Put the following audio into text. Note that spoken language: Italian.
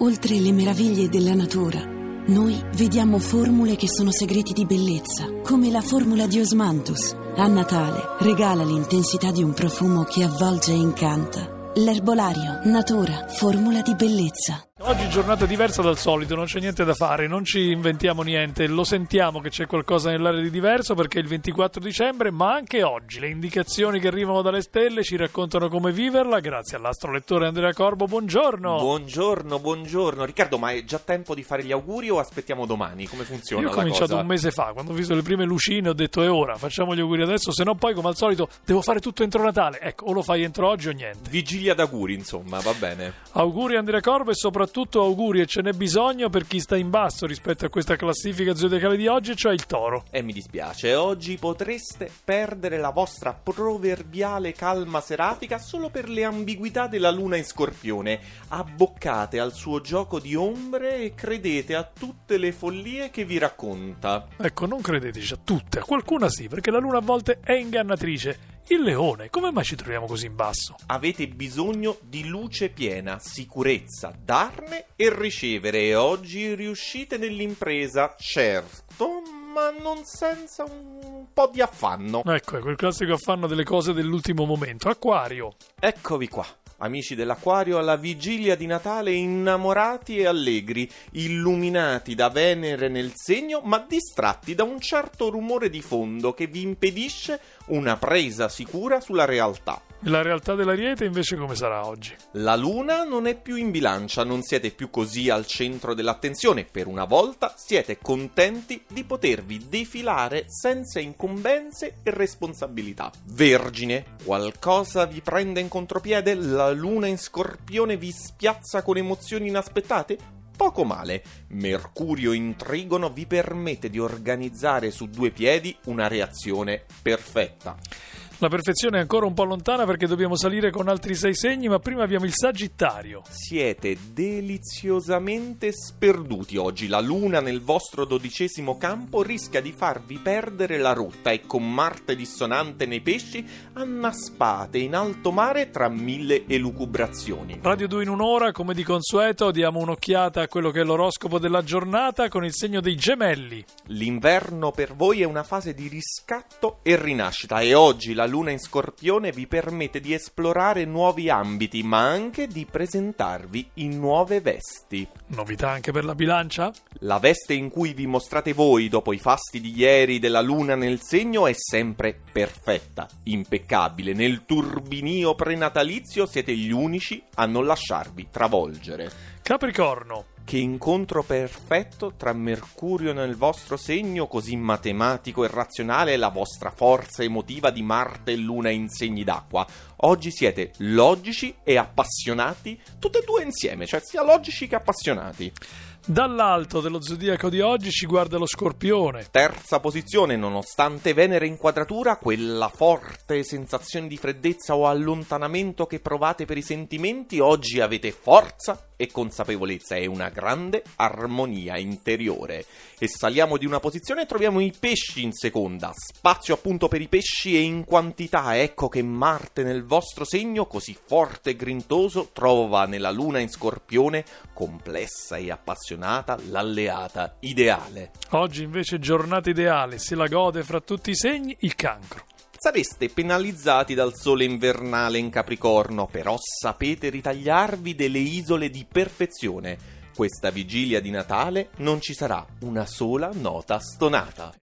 Oltre le meraviglie della natura, noi vediamo formule che sono segreti di bellezza, come la formula di Osmanthus. A Natale regala l'intensità di un profumo che avvolge e incanta. L'erbolario, natura, formula di bellezza. Oggi giornata diversa dal solito, non c'è niente da fare, non ci inventiamo niente, lo sentiamo che c'è qualcosa nell'aria di diverso perché è il 24 dicembre, ma anche oggi le indicazioni che arrivano dalle stelle ci raccontano come viverla, grazie all'astrolettore Andrea Corbo, buongiorno. Buongiorno, buongiorno. Riccardo, ma è già tempo di fare gli auguri o aspettiamo domani? Come funziona Io ho cominciato cosa? un mese fa, quando ho visto le prime lucine ho detto è ora, facciamo gli auguri adesso, se no poi come al solito devo fare tutto entro Natale, ecco, o lo fai entro oggi o niente. Vigilia d'auguri, insomma, va bene. Auguri Andrea Corbo e soprattutto auguri e ce n'è bisogno per chi sta in basso rispetto a questa classifica zodiacale di oggi, cioè il toro. E mi dispiace, oggi potreste perdere la vostra proverbiale calma serafica solo per le ambiguità della luna in scorpione. Abboccate al suo gioco di ombre e credete a tutte le follie che vi racconta. Ecco, non credeteci a tutte, a qualcuna sì, perché la luna a volte è ingannatrice. Il leone, come mai ci troviamo così in basso? Avete bisogno di luce piena, sicurezza, darne e ricevere e oggi riuscite nell'impresa, certo, ma non senza un po' di affanno. Ecco, è quel classico affanno delle cose dell'ultimo momento. Acquario. Eccovi qua. Amici dell'Aquario, alla vigilia di Natale innamorati e allegri, illuminati da Venere nel segno, ma distratti da un certo rumore di fondo che vi impedisce una presa sicura sulla realtà. La realtà dell'ariete invece come sarà oggi? La luna non è più in bilancia, non siete più così al centro dell'attenzione, per una volta siete contenti di potervi defilare senza incombenze e responsabilità. Vergine, qualcosa vi prende in contropiede? La luna in scorpione vi spiazza con emozioni inaspettate? Poco male, Mercurio in trigono vi permette di organizzare su due piedi una reazione perfetta. La perfezione è ancora un po' lontana perché dobbiamo salire con altri sei segni, ma prima abbiamo il Sagittario. Siete deliziosamente sperduti oggi. La luna nel vostro dodicesimo campo rischia di farvi perdere la rotta e con Marte dissonante nei pesci annaspate in alto mare tra mille elucubrazioni. Radio 2 in un'ora, come di consueto, diamo un'occhiata a quello che è l'oroscopo della giornata con il segno dei gemelli. L'inverno per voi è una fase di riscatto e rinascita e oggi la luna in scorpione vi permette di esplorare nuovi ambiti ma anche di presentarvi in nuove vesti. Novità anche per la bilancia? La veste in cui vi mostrate voi dopo i fasti di ieri della luna nel segno è sempre perfetta, impeccabile. Nel turbinio prenatalizio siete gli unici a non lasciarvi travolgere. Capricorno. Che incontro perfetto tra Mercurio nel vostro segno, così matematico e razionale, e la vostra forza emotiva di Marte e Luna in segni d'acqua. Oggi siete logici e appassionati, tutte e due insieme, cioè sia logici che appassionati. Dall'alto dello zodiaco di oggi ci guarda lo Scorpione. Terza posizione, nonostante Venere in quadratura, quella forte sensazione di freddezza o allontanamento che provate per i sentimenti, oggi avete forza e consapevolezza e una grande armonia interiore. E saliamo di una posizione e troviamo i pesci in seconda. Spazio appunto per i pesci e in quantità. Ecco che Marte nel vostro segno, così forte e grintoso, trova nella Luna in Scorpione, complessa e appassionata, l'alleata ideale. Oggi invece giornata ideale, se la gode fra tutti i segni, il cancro. Sareste penalizzati dal sole invernale in Capricorno, però sapete ritagliarvi delle isole di perfezione. Questa vigilia di Natale non ci sarà una sola nota stonata.